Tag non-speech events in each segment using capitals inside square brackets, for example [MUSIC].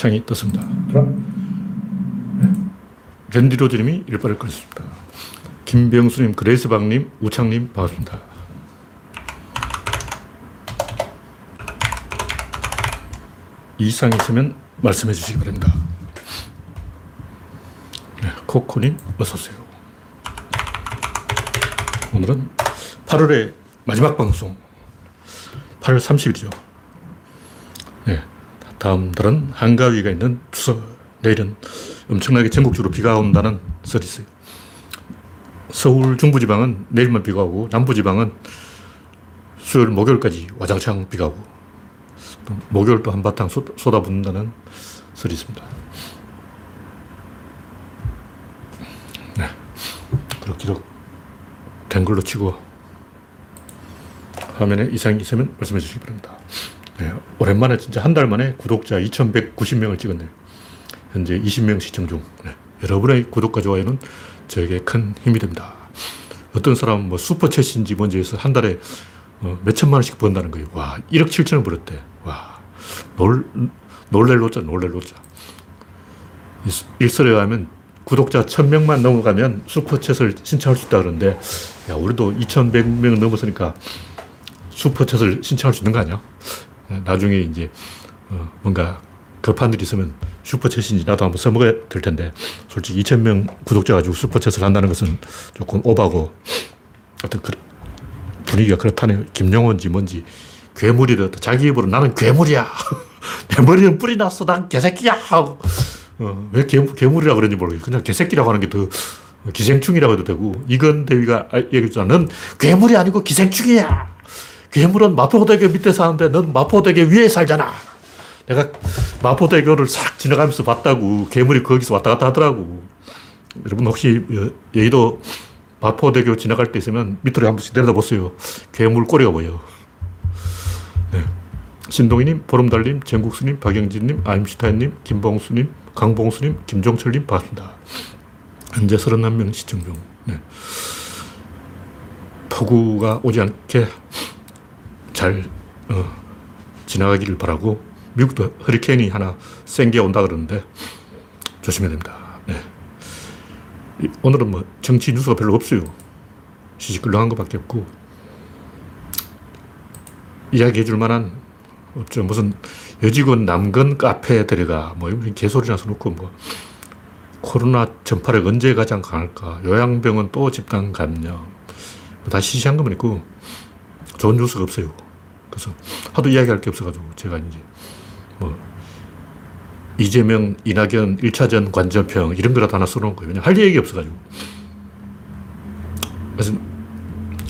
창이 떴습니다. 네. 랜디 로즈님이 일발을 끌었습니다. 김병수님, 그레이스방님, 우창님 반갑습니다. 이상 있으면 말씀해 주시기 바랍니다. 네, 코코님 어서오세요. 오늘은 8월의 마지막 방송 8월 30일이죠. 네, 다음 달은 한가위가 있는 추석 내일은 엄청나게 전국적으로 비가 온다는 설이 있어요. 서울 중부지방은 내일만 비가 오고 남부지방은 수요일 목요일까지 와장창 비가 오고 또 목요일 또 한바탕 쏟- 쏟아붓는다는 설이 있습니다. 네. 그럭저럭 된 걸로 치고 화면에 이상이 있으면 말씀해 주시기 바랍니다. 네, 오랜만에 진짜 한 달 만에 구독자 2,190명을 찍었네요. 현재 20명 시청 중. 네, 여러분의 구독과 좋아요는 저에게 큰 힘이 됩니다. 어떤 사람은 뭐 슈퍼챗인지 뭔지 해서 한 달에 어, 몇 천만 원씩 번다는 거예요. 와, 1억 7천을 벌었대. 와, 놀, 놀랄 노자, 놀랄. 이- 일설에 의하면 구독자 1000명만 넘어가면 슈퍼챗을 신청할 수 있다 그러는데, 야, 우리도 2100명 넘었으니까 슈퍼챗을 신청할 수 있는 거 아니야? 나중에 이제 어, 뭔가 급한 일이 있으면 슈퍼챗인지 나도 한번 써먹어야 될 텐데 솔직히 2,000명 구독자 가지고 슈퍼챗을 한다는 것은 조금 오바고 어떤 그 분위기가 그렇다네요. 김용원지 뭔지 괴물이다. 자기 입으로 나는 괴물이야. [LAUGHS] 내 머리는 뿌리 났어. 난 개새끼야. 하고 어, 왜 괴물, 괴물이라고 그런지 모르겠어요. 그냥 개새끼라고 하는 게 더 기생충이라고 해도 되고 이건 대위가 아, 얘기했잖아. 넌 괴물이 아니고 기생충이야. 괴물은 마포대교 밑에 사는데 넌 마포대교 위에 살잖아. 내가 마포대교를 싹 지나가면서 봤다고. 괴물이 거기서 왔다 갔다 하더라고. 여러분 혹시 여- 여의도 마포대교 지나갈 때 있으면 밑으로 한 번씩 내려다 보세요. 괴물 꼬리가 보여. 네. 신동희님, 보름달님, 정국수님, 박영진님, 아임슈타인님, 김봉수님, 강봉수님, 김종철님 반갑습니다. 현재 31명 시청 중. 네. 폭우가 오지 않게 잘 어, 지나가기를 바라고 미국도 허리케인이 하나 센 게 온다 그러는데 조심해야 됩니다. 네. 이- 오늘은 뭐 정치 뉴스가 별로 없어요. 시시끌렁한 것밖에 없고 이야기해 줄 만한 없죠. 무슨 여직원 남건 카페에 데려가 뭐 이런 개소리나 써놓고 뭐 코로나 전파력 언제 가장 강할까 요양병원 또 집단 감염 다 시시한 것만 있고 좋은 뉴스가 없어요. 그래서 하도 이야기할 게 없어가지고 제가 이제 뭐 이재명, 이낙연 1차전 관전평 이런 거라도 하나 써놓은 거예요. 왜냐면 할 얘기 없어가지고. 그래서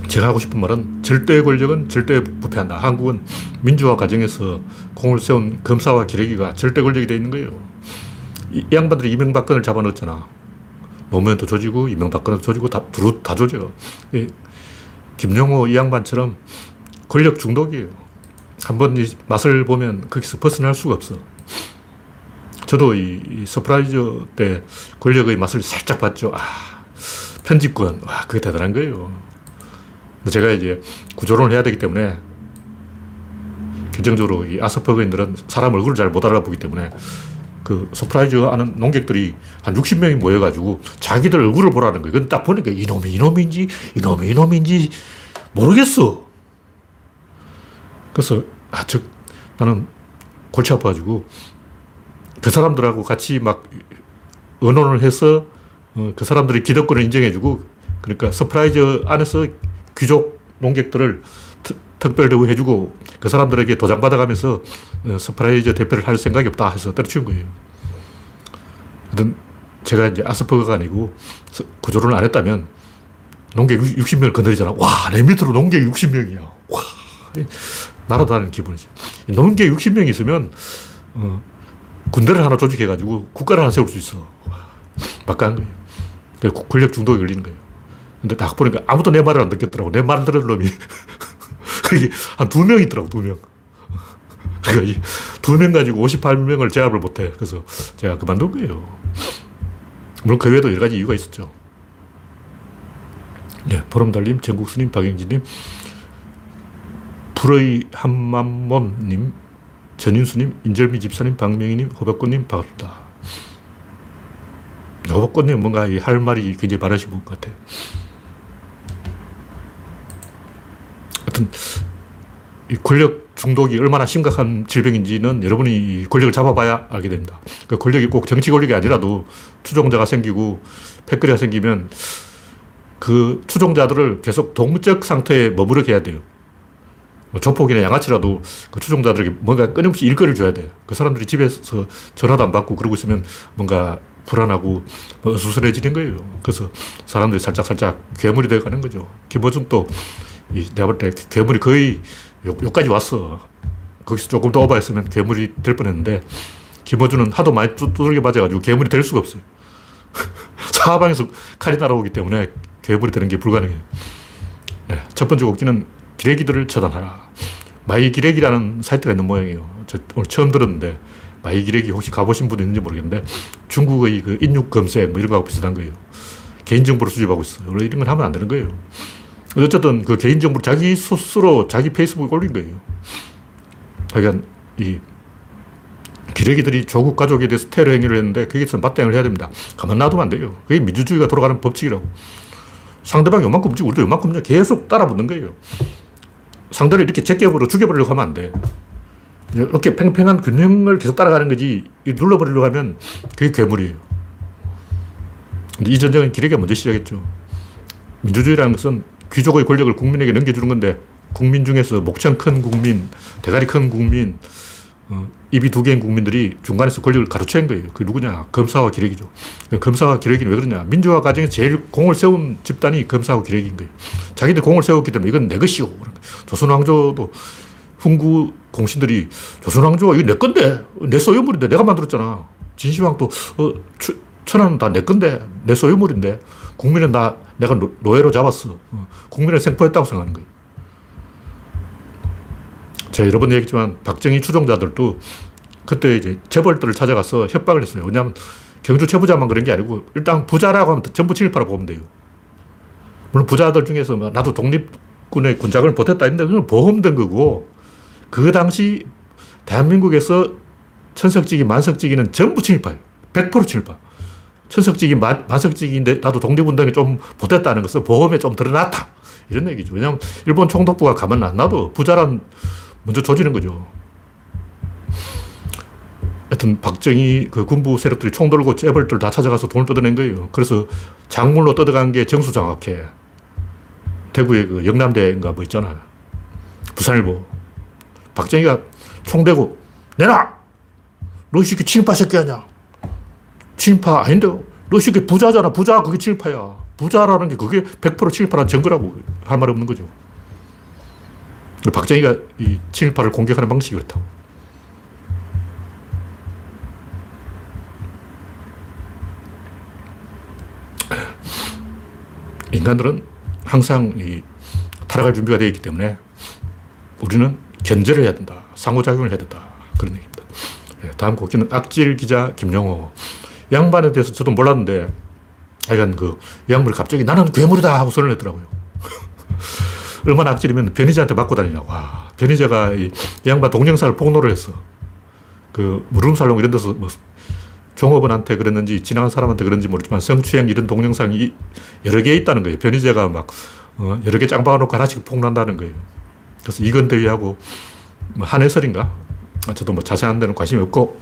제가 하고 싶은 말은 절대 권력은 절대 부패한다. 한국은 민주화 과정에서 공을 세운 검사와 기레기가 절대 권력이 되어 있는 거예요. 이, 이 양반들이 이명박근을 잡아넣었잖아. 노무현도 조지고 이명박근도 조지고 다, 두루 다 조져. 이 김용호 이 양반처럼 권력 중독이에요. 한번 이 맛을 보면 거기서 벗어날 수가 없어. 저도 이, 이 서프라이즈 때 권력의 맛을 살짝 봤죠. 아, 편집권. 와, 그게 대단한 거예요. 제가 이제 구조론을 해야 되기 때문에 결정적으로 이 아스퍼거인들은 사람 얼굴을 잘 못 알아보기 때문에 그 서프라이즈 하는 논객들이 한 60명이 모여가지고 자기들 얼굴을 보라는 거예요. 딱 보니까 이놈이 이놈인지 이놈이 이놈인지 모르겠어. 그래서 아, 저 나는 골치 아파가지고 그 사람들하고 같이 막 의논을 해서 어, 그 사람들이 기득권을 인정해주고 그러니까 서프라이즈 안에서 귀족 논객들을 트- 특별 대우해주고 그 사람들에게 도장 받아가면서 어, 서프라이즈 대표를 할 생각이 없다 해서 때려치운 거예요. 하여튼 제가 이제 아스퍼거가 아니고 서- 구조론을 안 했다면 논객 60명을 건드리잖아. 와, 내 밑으로 논객 60명이야. 와, 날아다니는 기분이지. 농객 60명 있으면 어, 군대를 하나 조직해가지고 국가를 하나 세울 수 있어. 와, 막강한 거예요. 그래서 권력 중독에 걸리는 거예요. 근데 딱 보니까 아무도 내 말을 안 듣겠더라고. 내말 들은 놈이. [LAUGHS] [LAUGHS] 한두 명 있더라고, 두 명. [LAUGHS] 그러니까 두명 가지고 58명을 제압을 못해. 그래서 제가 그만둔 거예요. 물론 그 외에도 여러 가지 이유가 있었죠. 네, 보름달님, 정국수님, 박영진님, 불의 한만몬님, 전인수님, 인절미 집사님, 박명희님, 호박꽃님 반갑습니다. 호박꽃님 뭔가 할 말이 굉장히 많으신 것 같아요. 하여튼 이 권력 중독이 얼마나 심각한 질병인지는 여러분이 권력을 잡아봐야 알게 됩니다. 그 권력이 꼭 정치 권력이 아니라도 추종자가 생기고 패거리가 생기면 그 추종자들을 계속 동물적 상태에 머무르게 해야 돼요. 뭐 조폭이나 양아치라도 그 추종자들에게 뭔가 끊임없이 일거리를 줘야 돼요. 그 사람들이 집에서 전화도 안 받고 그러고 있으면 뭔가 불안하고 뭐 어수선해지는 거예요. 그래서 사람들이 살짝살짝 괴물이 되어 가는 거죠. 김호중도 내가 볼 때 괴물이 거의 요, 까지 왔어. 거기서 조금 더 오버했으면 괴물이 될 뻔했는데 김어준은 하도 많이 두들겨 맞아가지고 괴물이 될 수가 없어요. [LAUGHS] 사방에서 칼이 날아오기 때문에 괴물이 되는 게 불가능해요. 네, 첫 번째 꼭지는 기레기들을 처단하라. 마이 기레기라는 사이트가 있는 모양이에요. 저 오늘 처음 들었는데 마이 기레기 혹시 가보신 분 있는지 모르겠는데 중국의 그 인육 검색 뭐 이런 거하고 비슷한 거예요. 개인정보를 수집하고 있어요. 원래 이런 건 하면 안 되는 거예요. 어쨌든 그 개인정보를 자기 스스로 자기 페이스북에 올린 거예요. 그러니까 이 기레기들이 조국 가족에 대해서 테러 행위를 했는데 거기서 맞대응을 해야 됩니다. 가만 놔두면 안 돼요. 그게 민주주의가 돌아가는 법칙이라고. 상대방이 요만큼 움직이고 우리도 요만큼 계속 따라붙는 거예요. 상대를 이렇게 제껴버려 죽여버리려고 하면 안 돼. 이렇게 팽팽한 균형을 계속 따라가는 거지 눌러버리려고 하면 그게 괴물이에요. 이 전쟁은 기레기가 먼저 시작했죠. 민주주의라는 것은 귀족의 권력을 국민에게 넘겨주는 건데 국민 중에서 목청 큰 국민, 대가리 큰 국민, 어, 입이 두 개인 국민들이 중간에서 권력을 가로챈 거예요. 그게 누구냐? 검사와 기레기죠. 검사와 기레기는 왜 그러냐? 민주화 과정에서 제일 공을 세운 집단이 검사하고 기레기인 거예요. 자기들 공을 세웠기 때문에 이건 내 것이고. 조선왕조도 훈구 공신들이 조선왕조가 이거 내 건데, 내 소유물인데 내가 만들었잖아. 진시황도 어, 천하는 다내 건데, 내 소유물인데, 국민은 나, 내가 노, 예로 잡았어. 어, 국민을 생포했다고 생각하는 거예요. 제가 여러 번 얘기했지만 박정희 추종자들도 그때 이제 재벌들을 찾아가서 협박을 했어요. 왜냐하면 경주 최부자만 그런 게 아니고 일단 부자라고 하면 전부 친일파라고 보면 돼요. 물론 부자들 중에서 뭐 나도 독립군의 군장을 보탰다 했는데 그건 보험된 거고 그 당시 대한민국에서 천석지기, 만석지기는 전부 친일파예요. 100% 친일파. 천석지기, 만, 만석지기인데 나도 독립운동에 좀 보탰다는 것은 보험에 좀 드러났다. 이런 얘기죠. 왜냐하면 일본 총독부가 가만 안 놔도 부자란 먼저 조지는 거죠. 하여튼 박정희 그 군부 세력들이 총 들고 재벌들 다 찾아가서 돈을 뜯어낸 거예요. 그래서 작물로 뜯어간 게 정수장학회. 대구의 그 영남대인가 뭐 있잖아. 부산일보. 박정희가 총 대고 내놔! 너 새끼 친일파 새끼 아냐? 친일파 아닌데 너 새끼 부자잖아. 부자 그게 친일파야. 부자라는 게 그게 100% 친일파라는 증거라고 할 말 없는 거죠. 박정희가 이 친일파를 공격하는 방식이 그렇다고. 인간들은 항상 이 타락할 준비가 되어 있기 때문에 우리는 견제를 해야 된다. 상호작용을 해야 된다. 그런 얘기입니다. 네, 다음 곡기는 악질 기자 김영호. 양반에 대해서 저도 몰랐는데, 하여간 그 양반이 갑자기 나는 괴물이다 하고 선을 냈더라고요. [LAUGHS] 얼마나 악질이면 변희재한테 맞고 다니냐고. 와, 변희재가 이 양반 동영상을 폭로를 했어. 그 무릉살롱 이런 데서 뭐 종업원한테 그랬는지 지나간 사람한테 그런지 모르지만 성추행 이런 동영상이 여러 개 있다는 거예요. 변희재가 막 어, 여러 개 짱 박아 놓고 하나씩 폭로한다는 거예요. 그래서 이건 대위하고 뭐 한해설인가? 아, 저도 뭐 자세한 데는 관심이 없고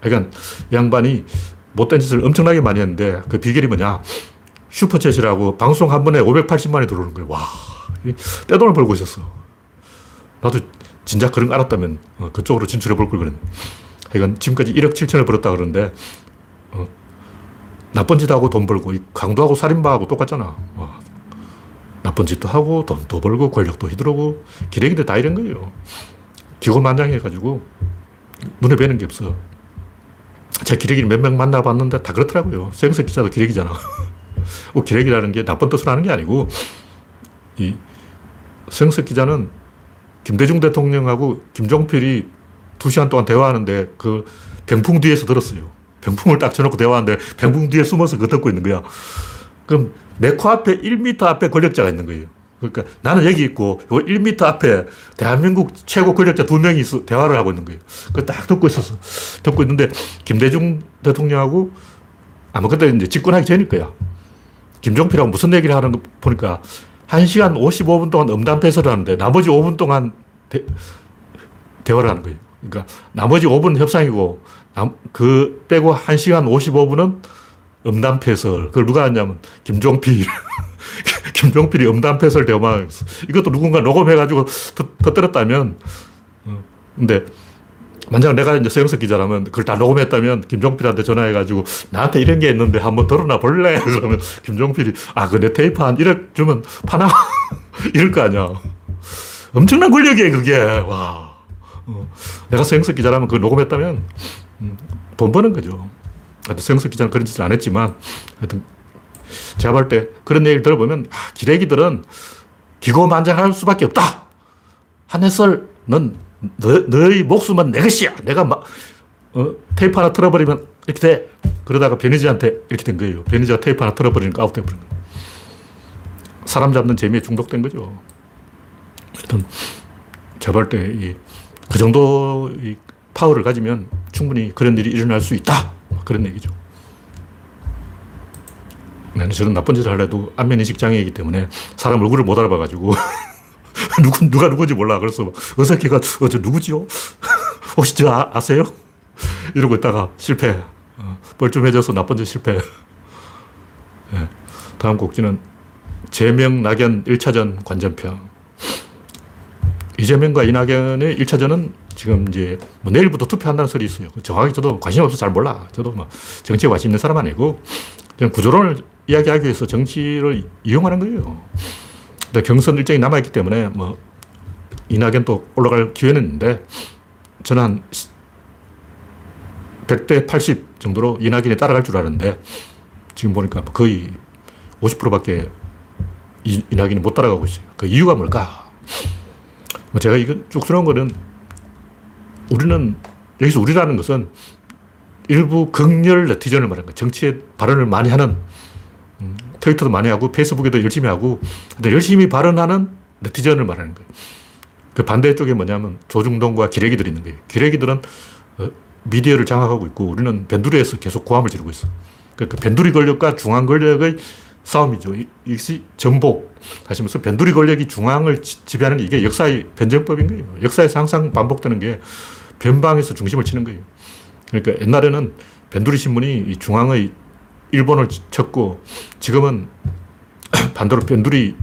그러니까 양반이 못된 짓을 엄청나게 많이 했는데 그 비결이 뭐냐? 슈퍼챗이라고 방송 한 번에 580만이 들어오는 거예요. 와. 떼돈을 벌고 있었어. 나도 진작 그런 거 알았다면 어, 그쪽으로 진출해 볼 걸 그랬네. 이건 지금까지 1억 7천을 벌었다 그러는데 어, 나쁜 짓 하고 돈 벌고 강도하고 살인마하고 똑같잖아. 와. 나쁜 짓도 하고 돈도 벌고 권력도 휘두르고 기레기들 다 이런 거예요. 기고만장해가지고 눈에 뵈는 게 없어. 제 기레기를 몇명 만나봤는데 다 그렇더라고요. 생석 기자도 기레기잖아. [LAUGHS] 뭐 기레기라는 게 나쁜 뜻을 하는 게 아니고 이 성석 기자는 김대중 대통령하고 김종필이 두 시간 동안 대화하는데 그 병풍 뒤에서 들었어요. 병풍을 딱 쳐놓고 대화하는데 병풍 뒤에 숨어서 그 듣고 있는 거야. 그럼 내 코 앞에 1m 앞에 권력자가 있는 거예요. 그러니까 나는 여기 있고, 요 1m 앞에 대한민국 최고 권력자 두 명이 있어, 대화를 하고 있는 거예요. 그걸 딱 듣고 있었어. 듣고 있는데, 김대중 대통령하고, 아마 그때 이제 집권하기 전일 거야. 김종필하고 무슨 얘기를 하는 거 보니까, 1시간 55분 동안 음담 패설을 하는데, 나머지 5분 동안 대, 대화를 하는 거예요. 그러니까, 나머지 5분 협상이고, 남, 그 빼고 1시간 55분은 음담 패설. 그걸 누가 하냐면, 김종필. [LAUGHS] [LAUGHS] 김종필이 음담패설 대화 이것도 누군가 녹음해가지고 터뜨렸다면, 어, 근데 만약 내가 이제 서영석 기자라면 그걸 다 녹음했다면 김종필한테 전화해가지고 나한테 이런 게 있는데 한번 들어나 볼래? [LAUGHS] 그러면 김종필이 아, 그 내 테이프 한 1억 주면 파나? [LAUGHS] 이럴 거 아니야. 엄청난 권력이에요, 그게. 와. 어, 내가 서영석 기자라면 그걸 녹음했다면 음, 돈 버는 거죠. 서영석 기자는 그런 짓을 안 했지만 하여튼 제가 볼 때 그런 얘기를 들어보면 아, 기레기들은 기고만장할 수밖에 없다. 한해설, 넌 너, 너의 목숨은 내 것이야. 내가 막 어, 테이프 하나 틀어버리면 이렇게 돼. 그러다가 변희지한테 이렇게 된 거예요. 변희지가 테이프 하나 틀어버리니까 아웃돼 버린 거예요. 사람 잡는 재미에 중독된 거죠. 하여튼 제가 볼때그 정도 파워를 가지면 충분히 그런 일이 일어날 수 있다. 그런 얘기죠. 나는 저런 나쁜 짓을 하려도 안면인식 장애이기 때문에 사람 얼굴을 못 알아봐가지고 [LAUGHS] 누구, 누가 누군지 몰라. 그래서 어색해가, 어, 저 누구지요? [LAUGHS] 혹시 저 아, 아세요? 이러고 있다가 실패. 어, 뻘쭘해져서 나쁜 짓 실패. 네. 다음 곡지는 재명, 낙연 1차전 관전평. 이재명과 이낙연의 1차전은 지금 이제 뭐 내일부터 투표한다는 소리 있어요. 정확히 저도 관심 없어서 잘 몰라. 저도 뭐 정치에 관심 있는 사람 아니고 그냥 구조론을 이야기하기 위해서 정치를 이용하는 거예요. 근데 경선 일정이 남아있기 때문에 뭐 이낙연 또 올라갈 기회는 있는데 저는 한 100대 80 정도로 이낙연이 따라갈 줄 알았는데 지금 보니까 거의 50%밖에 이, 이낙연이 못 따라가고 있어요. 그 이유가 뭘까? 뭐 제가 이거 쭉 들어온 거는 우리는 여기서 우리라는 것은 일부 극렬 네티즌을 말하는 거예요. 정치에 발언을 많이 하는 음, 트위터도 많이 하고 페이스북에도 열심히 하고 근데 열심히 발언하는 네티즌을 말하는 거예요. 그 반대쪽에 뭐냐면 조중동과 기레기들이 있는 거예요. 기레기들은 어, 미디어를 장악하고 있고 우리는 벤두리에서 계속 고함을 지르고 있어. 그러니까 벤두리 권력과 중앙 권력의 싸움이죠. 이것이 전복. 다시 말해서 벤두리 권력이 중앙을 지배하는 게 이게 역사의 변정법인 거예요. 역사에서 항상 반복되는 게 변방에서 중심을 치는 거예요. 그러니까 옛날에는 벤두리 신문이 중앙의 일본을 쳤고 지금은 [CLEARS THROAT] 반대로 변두리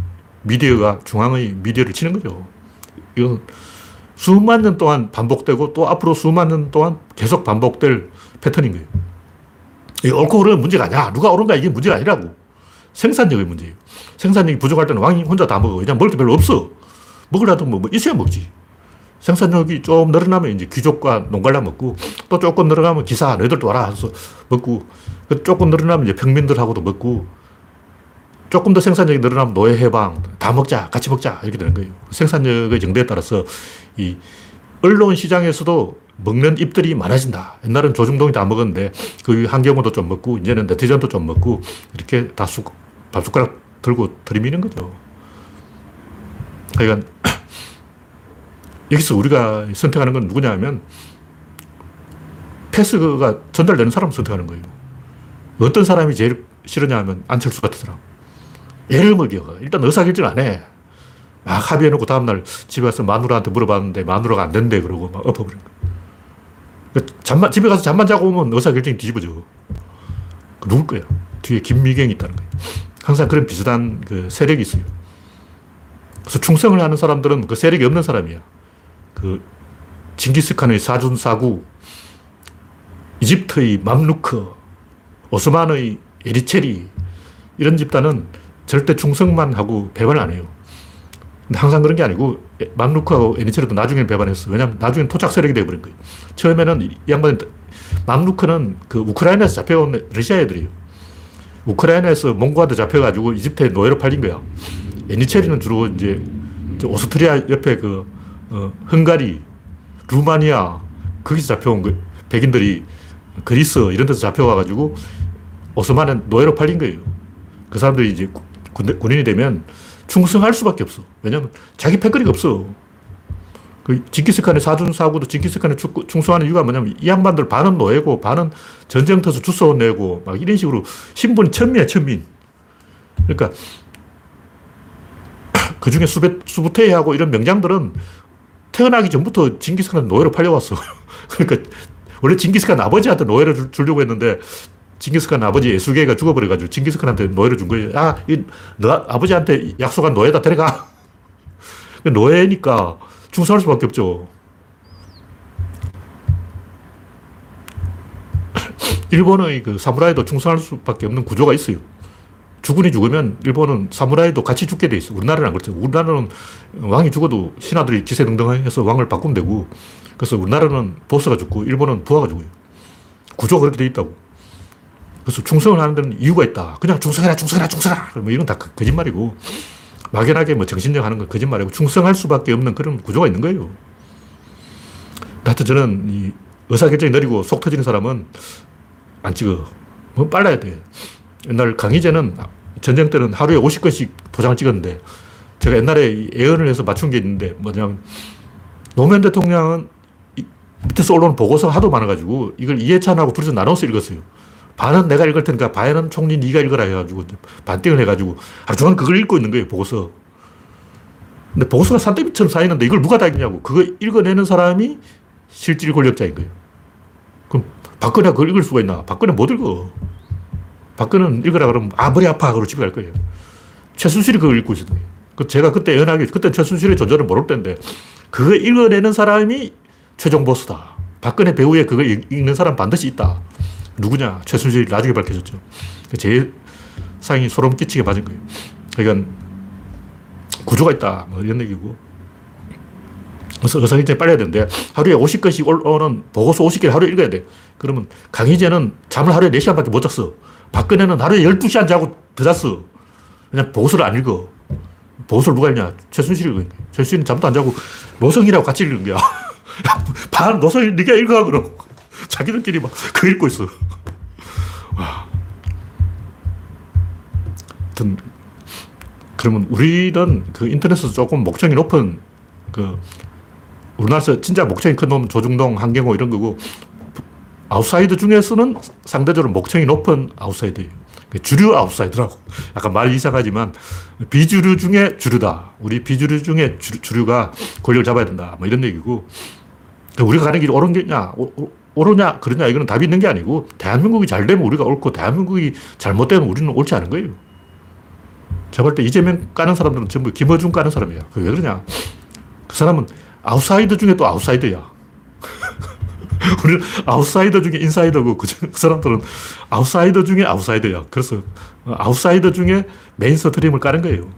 미디어가 중앙의 미디어를 치는 거죠. 이건 수만 년 동안 반복되고 또 앞으로 수만 년 동안 계속 반복될 패턴인 거예요. 이 옳고 그르는 문제가 아니야. 누가 옳은가 이게 문제가 아니라고. 생산력의 문제예요. 생산력이 부족할 때는 왕이 혼자 다 먹어. 그냥 먹을 게 별로 없어. 먹으려도 뭐, 뭐 있어야 먹지. 생산력이 좀 늘어나면 이제 귀족과 농갈라 먹고 또 조금 늘어나면 기사 너희들도 와라 해서 먹고 그 조금 늘어나면 이제 평민들하고도 먹고 조금 더 생산력이 늘어나면 노예 해방 다 먹자 같이 먹자 이렇게 되는 거예요. 생산력의 정도에 따라서 이 언론 시장에서도 먹는 입들이 많아진다. 옛날엔 조중동이 다 먹었는데 그 한경호도 좀 먹고 이제는 네티즌도 좀 먹고 이렇게 다 숟, 밥숟가락 들고 들이미는 거죠. 그러니까 여기서 우리가 선택하는 건 누구냐 하면 패스가 전달되는 사람을 선택하는 거예요. 어떤 사람이 제일 싫으냐 하면 안철수 같은 사람. 예를 먹여. 일단 의사결정 안 해. 막 합의해놓고 다음날 집에 가서 마누라한테 물어봤는데 마누라가 안 된대 그러고 막 엎어버린 거야. 그러니까 잠만, 집에 가서 잠만 자고 오면 의사결정이 뒤집어져. 누굴 거야? 뒤에 김미경이 있다는 거예요. 항상 그런 비슷한 그 세력이 있어요. 그래서 충성을 하는 사람들은 그 세력이 없는 사람이야. 그 징기스칸의 사준사구, 이집트의 맘루크, 오스만의 에리체리 이런 집단은 절대 충성만 하고 배반을 안 해요. 근데 항상 그런 게 아니고 맘루크하고 에리체리도 나중에 배반했어. 왜냐하면 나중에 토착 세력이 되어버린 거예요. 처음에는 이 양반이 맘루크는 그 우크라이나에서 잡혀온 러시아 애들이에요. 우크라이나에서 몽고한테 잡혀가지고 이집트에 노예로 팔린 거야. 에니체리는 주로 이제 오스트리아 옆에 그 어, 헝가리, 루마니아, 거기서 잡혀온 그 백인들이 그리스 이런 데서 잡혀와가지고 오스만은 노예로 팔린 거예요. 그 사람들이 이제 군, 군인이 되면 충성할 수밖에 없어. 왜냐면 자기 패거리가 없어. 그 징기스칸의 사준 사고도 징기스칸에 충성하는 이유가 뭐냐면 이 양반들 반은 노예고 반은 전쟁터에서 주워온 내고 막 이런 식으로 신분이 천민이야 천민. 그러니까 그 중에 수베, 수부테이하고 이런 명장들은 태어나기 전부터 징기스칸은 노예로 팔려왔어. [LAUGHS] 그러니까 원래 징기스칸 아버지한테 노예를 주, 려고 했는데 징기스칸 아버지 예수계가 죽어버려가지고 징기스칸한테 노예를 준 거예요. 아, 이, 너 아버지한테 약속한 노예다 데려가. [LAUGHS] 노예니까 충성할 수밖에 없죠. [LAUGHS] 일본의 그 사무라이도 충성할 수밖에 없는 구조가 있어요. 주군이 죽으면 일본은 사무라이도 같이 죽게 돼 있어. 우리나라는 그렇죠. 우리나라는 왕이 죽어도 신하들이 기세등등해서 왕을 바꾸면 되고, 그래서 우리나라는 보스가 죽고 일본은 부하가 죽어요. 구조가 그렇게 돼 있다고. 그래서 충성을 하는 데는 이유가 있다. 그냥 충성해라, 충성해라, 충성해라. 뭐 이건 다 거짓말이고, 막연하게 뭐 정신력 하는 건 거짓말이고, 충성할 수밖에 없는 그런 구조가 있는 거예요. 하여튼 저는 이 의사결정이 느리고 속 터지는 사람은 안 찍어. 뭐 빨라야 돼. 옛날 강희재는 전쟁 때는 하루에 50건씩 도장을 찍었는데 제가 옛날에 예언을 해서 맞춘 게 있는데 뭐냐면 노무현 대통령은 밑에서 올라오는 보고서가 하도 많아가지고 이걸 이해찬하고 둘이서 나눠서 읽었어요. 반은 내가 읽을 테니까 반은 총리 네가 읽어라 해가지고 반띵을 해가지고 하루 종일 그걸 읽고 있는 거예요, 보고서. 근데 보고서가 산더미처럼 쌓이는데 이걸 누가 다 읽냐고. 그거 읽어내는 사람이 실질 권력자인 거예요. 그럼 박근혜가 그걸 읽을 수가 있나? 박근혜 못 읽어. 박근혜는 읽으라 그러면 아 머리 아파 그러고 집에 갈 거예요. 최순실이 그걸 읽고 있었던 거예요. 그 제가 그때 연하게 그때 최순실의 존재를 모를 때인데 그거 읽어내는 사람이 최종 보스다. 박근혜 배우에 그거 읽는 사람 반드시 있다. 누구냐? 최순실이 나중에 밝혀졌죠. 제 상이 소름 끼치게 맞은 거예요. 그러니까 구조가 있다. 뭐 이런 얘기고. 그래서 의사결정이 빨리 해야 되는데 하루에 50건씩 올라오는 보고서 50개를 하루에 읽어야 돼. 그러면 강희재는 잠을 하루에 4시간밖에 못 잤어. 박근혜는 하루에 12시간 자고 더 잤어. 그냥 보고서를 안 읽어. 보고서를 누가 읽냐? 최순실이 읽은. 최순실은 잠도 안 자고 노성이라고 같이 읽은 거야. [LAUGHS] 반 노성이 네가 읽어 그럼. 자기들끼리 막 그 읽고 있어. 와. 하여튼 그러면 우리는 그 인터넷에서 조금 목적이 높은 그 우리나라에서 진짜 목적이 큰놈 조중동, 한경호 이런 거고 아웃사이더 중에서는 상대적으로 목청이 높은 아웃사이더예요. 그 주류 아웃사이더라고. 약간 말이 이상하지만 비주류 중에 주류다. 우리 비주류 중에 주, 류 가 권력을 잡아야 된다. 뭐 이런 얘기고 우리가 가는 길이 옳은 게냐, 옳으냐, 그러냐 이거는 답이 있는 게 아니고 대한민국이 잘 되면 우리가 옳고 대한민국이 잘못되면 우리는 옳지 않은 거예요. 제가 볼 때 이재명 까는 사람들은 전부 김어준 까는 사람이야. 그 왜 그러냐. 그 사람은 아웃사이더 중에 또 아웃사이더야. [LAUGHS] 우리는 아웃사이더 중에 인사이더고 그, 그 사람들은 아웃사이더 중에 아웃사이더야. 그래서 아웃사이더 중에 mainstream을 까는 거예요.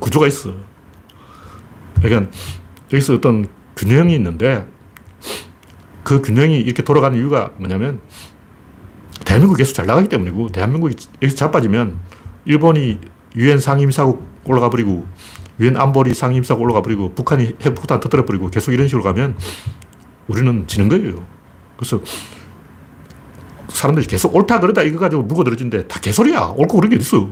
구조가 있어. 그러니까 여기서 어떤 균형이 있는데 그 균형이 이렇게 돌아가는 이유가 뭐냐면 대한민국이 계속 잘 나가기 때문이고 대한민국이 여기서 자빠지면 일본이 유엔 상임사국 올라가 버리고 유엔 안보리 상임사국 올라가 버리고 북한이 핵폭탄 터뜨려 버리고 계속 이런 식으로 가면 우리는 지는 거예요. 그래서 사람들이 계속 옳다 그르다 이거 가지고 물고 늘어지는데 다 개소리야. 옳고 그른 게 있어.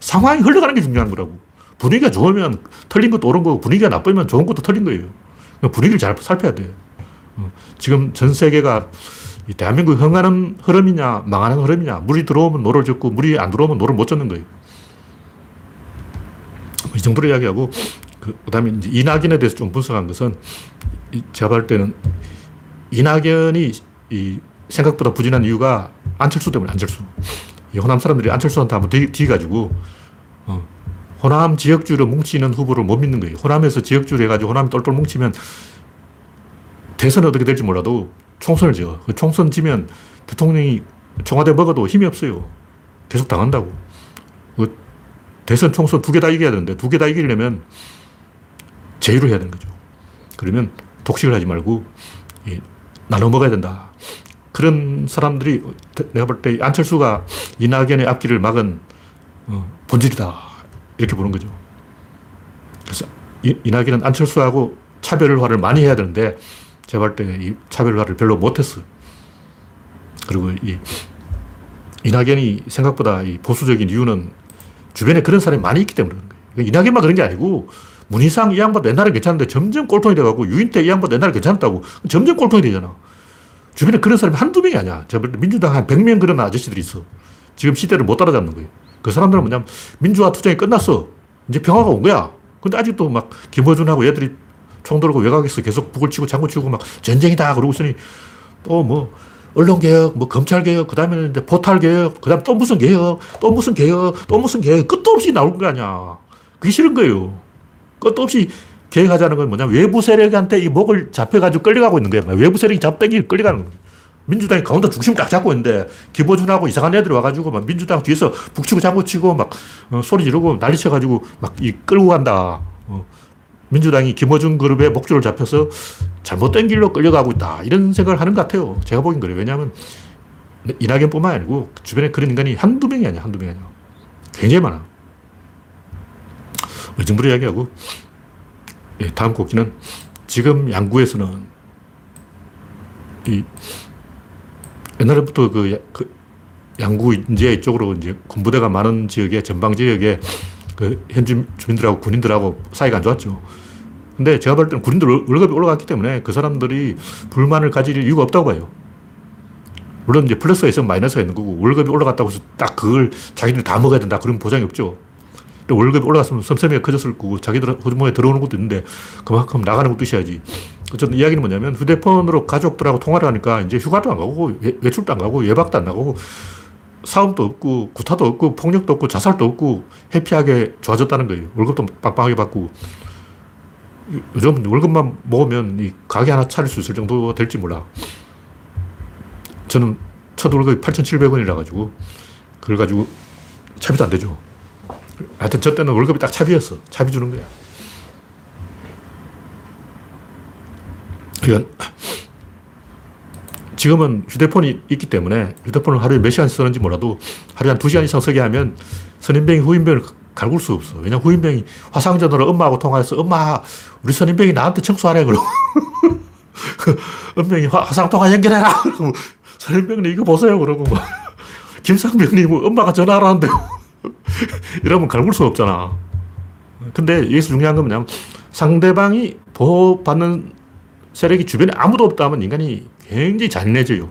상황이 흘러가는 게 중요한 거라고. 분위기가 좋으면 틀린 것도 옳은 거고 분위기가 나쁘면 좋은 것도 틀린 거예요. 분위기를 잘 살펴야 돼. 어, 지금 전 세계가 대한민국 흥하는 흐름이냐 망하는 흐름이냐 물이 들어오면 노를 젓고 물이 안 들어오면 노를 못 젓는 거예요. 이 정도로 이야기하고 그 다음에 이낙연에 대해서 좀 분석한 것은 제가 볼 때는 이낙연이 이 생각보다 부진한 이유가 안철수 때문에 안철수. 이 호남 사람들이 안철수한테 한번 뒤, 가지고 어, 호남 지역주로 뭉치는 후보를 못 믿는 거예요. 호남에서 지역주로 해가지고 호남이 똘똘 뭉치면 대선은 어떻게 될지 몰라도 총선을 지어. 그 총선 지면 대통령이 청와대 먹어도 힘이 없어요. 계속 당한다고. 그 대선 총선 두 개 다 이겨야 되는데 두 개 다 이기려면 제의로 해야 되는 거죠. 그러면 독식을 하지 말고 나눠 먹어야 된다. 그런 사람들이 내가 볼 때 안철수가 이낙연의 앞길을 막은 어, 본질이다. 이렇게 보는 거죠. 그래서 이낙연은 안철수하고 차별화를 많이 해야 되는데 제가 볼 때 이 차별화를 별로 못했어. 그리고 이 이낙연이 생각보다 이 보수적인 이유는 주변에 그런 사람이 많이 있기 때문에 그런 거예요. 이낙연만 그런 게 아니고 문희상 이 양반 옛날에 괜찮은데 점점 꼴통이 돼가고 유인태 이 양반 옛날에 괜찮았다고 점점 꼴통이 되잖아. 주변에 그런 사람이 한두 명이 아니야. 민주당 한 100명 그런 아저씨들이 있어. 지금 시대를 못 따라잡는 거예요. 그 사람들은 뭐냐면 민주화 투쟁이 끝났어. 이제 평화가 온 거야. 근데 아직도 막 김어준하고 얘들이 총 들고 외곽에서 계속 북을 치고 장구 치고 막 전쟁이다 그러고 있으니 또 뭐 언론개혁, 뭐 검찰개혁, 그 다음에 이제 포탈개혁, 그 다음 또 무슨 개혁, 또 무슨 개혁, 또 무슨 개혁, 끝도 없이 나올 거 아니야. 그게 싫은 거예요. 끝도 없이 계획하자는 건 뭐냐. 외부 세력한테 이 목을 잡혀가지고 끌려가고 있는 거야. 외부 세력이 잡땡기 끌려가는 거야. 민주당이 가운데 중심 딱 잡고 있는데 기보준하고 이상한 애들이 와가지고 막 민주당 뒤에서 북치고 장구치고 막 어, 소리 지르고 난리 쳐가지고 막 이 끌고 간다. 어. 민주당이 김어준 그룹의 목줄을 잡혀서 잘못된 길로 끌려가고 있다. 이런 생각을 하는 것 같아요. 제가 보긴 그래요. 왜냐하면 이낙연뿐만 아니고 주변에 그런 인간이 한두 명이 아니야. 한두 명이 아니야. 굉장히 많아. 어정부리 이야기하고 예, 다음 곡기는 지금 양구에서는 이 옛날부터 그, 그 양구 인제 이쪽으로 이제 군부대가 많은 지역에 전방 지역에 그 현지 주민들하고 군인들하고 사이가 안 좋았죠. 근데 제가 볼 때는 군인들 월급이 올라갔기 때문에 그 사람들이 불만을 가질 이유가 없다고 봐요. 물론 이제 플러스가 있으면 마이너스가 있는 거고 월급이 올라갔다고 해서 딱 그걸 자기들이 다 먹어야 된다 그런 보장이 없죠. 월급이 올라갔으면 섭섭이가 커졌을 거고 자기들 호주머니에 들어오는 것도 있는데 그만큼 나가는 것도 있어야지. 어쨌든 이야기는 뭐냐면 휴대폰으로 가족들하고 통화를 하니까 이제 휴가도 안 가고 외출도 안 가고 예박도 안 나가고 싸움도 없고 구타도 없고 폭력도 없고 자살도 없고 해피하게 좋아졌다는 거예요. 월급도 빵빵하게 받고 요즘 월급만 모으면 이 가게 하나 차릴 수 있을 정도가 될지 몰라. 저는 첫 월급이 8,700원이라 가지고 그래 가지고 차비도 안 되죠. 하여튼 저 때는 월급이 딱 차비였어. 차비 주는 거야. 그러 지금은 휴대폰이 있기 때문에 휴대폰을 하루에 몇 시간 쓰는지 몰라도 하루에 한두 시간 이상 쓰게 하면 선임병이 후임병을 갈굴 수 없어. 왜냐 후임병이 화상전화로 엄마하고 통화해서 엄마, 우리 선임병이 나한테 청소하래. 그러고. [LAUGHS] 은병이 화상통화 연결해라. 선임병님 이거 보세요. 그러고 막. 김상병님 엄마가 전화하라는데. [LAUGHS] 이러면 갈굴 수 없잖아. 근데 여기서 중요한 건 뭐냐면 상대방이 보호받는 세력이 주변에 아무도 없다면 인간이 굉장히 잔인해져요.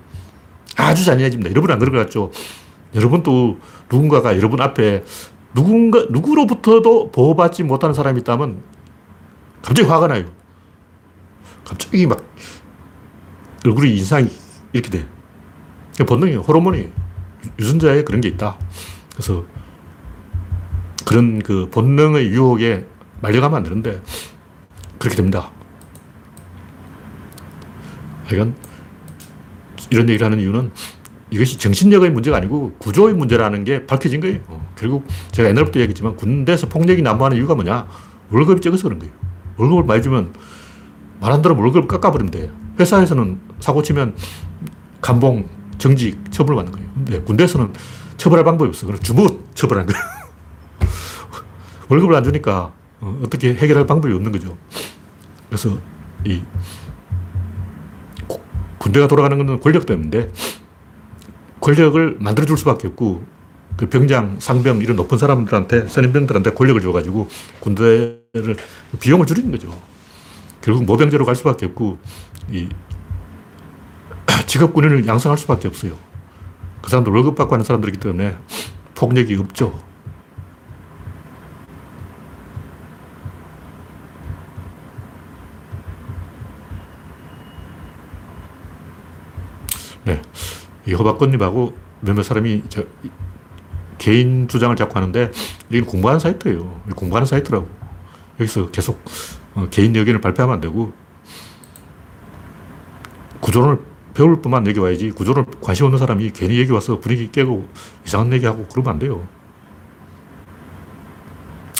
아주 잔인해집니다. 여러분 안 그럴 것 같죠? 여러분도 누군가가 여러분 앞에 누군가, 누구로부터도 보호받지 못하는 사람이 있다면 갑자기 화가 나요. 갑자기 막 얼굴이 인상이 이렇게 돼. 본능이에요. 호르몬이 유전자에 그런 게 있다. 그래서 그런 그 본능의 유혹에 말려가면 안 되는데 그렇게 됩니다. 하여간 이런 얘기를 하는 이유는 이것이 정신력의 문제가 아니고 구조의 문제라는 게 밝혀진 거예요. 어, 결국 제가 옛날부터 얘기했지만 군대에서 폭력이 난무하는 이유가 뭐냐? 월급이 적어서 그런 거예요. 월급을 많이 주면 말한 대로 월급을 깎아버리면 돼요. 회사에서는 사고 치면 감봉, 정직, 처벌을 받는 거예요. 근데 군대에서는 처벌할 방법이 없어. 그럼 주먹 처벌한 거예요. 월급을 안 주니까 어, 어떻게 해결할 방법이 없는 거죠. 그래서 이 군대가 돌아가는 것은 권력 때문인데 권력을 만들어줄 수밖에 없고 그 병장, 상병 이런 높은 사람들한테 선임병들한테 권력을 줘가지고 군대를 비용을 줄이는 거죠. 결국 모병제로 갈 수밖에 없고 이 [CLEARS THROAT] 직업 군인을 양성할 수밖에 없어요. 그 사람들 월급 받고 하는 사람들이기 때문에 폭력이 없죠. 네. 이 허박건님하고 몇몇 사람이 저 개인 주장을 자꾸 하는데 이건 공부하는 사이트예요. 공부하는 사이트라고. 여기서 계속 어, 개인 의견을 발표하면 안 되고 구조론을 배울 뿐만 여기 와야지 구조론 관심 없는 사람이 괜히 여기 와서 분위기 깨고 이상한 얘기하고 그러면 안 돼요.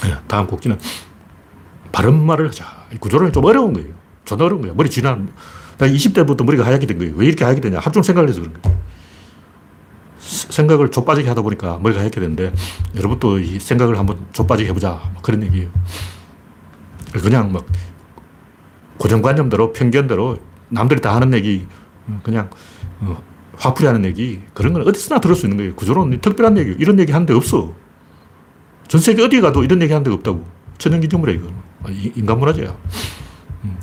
네, 다음 곡기는 바른 말을 하자. 구조론이 좀 어려운 거예요. 존나 어려운 거예요. 머리 지난 나 20대부터 머리가 하얗게 된 거예요. 왜 이렇게 하얗게 되냐. 종일 생각을 해서 그런 거예요. 생각을 좁빠지게 하다 보니까 머리가 하얗게 되는데 여러분도 이 생각을 한번 좁빠지게 해보자. 그런 얘기예요. 그냥 막 고정관념대로 편견대로 남들이 다 하는 얘기 그냥 어, 화풀이 하는 얘기 그런 건 어디서나 들을 수 있는 거예요. 구조론 특별한 얘기 이런 얘기 하는 데 없어. 전 세계 어디 가도 이런 얘기 하는 데가 없다고. 천연기념물이야, 이거. 아, 인간 문화재야. 음.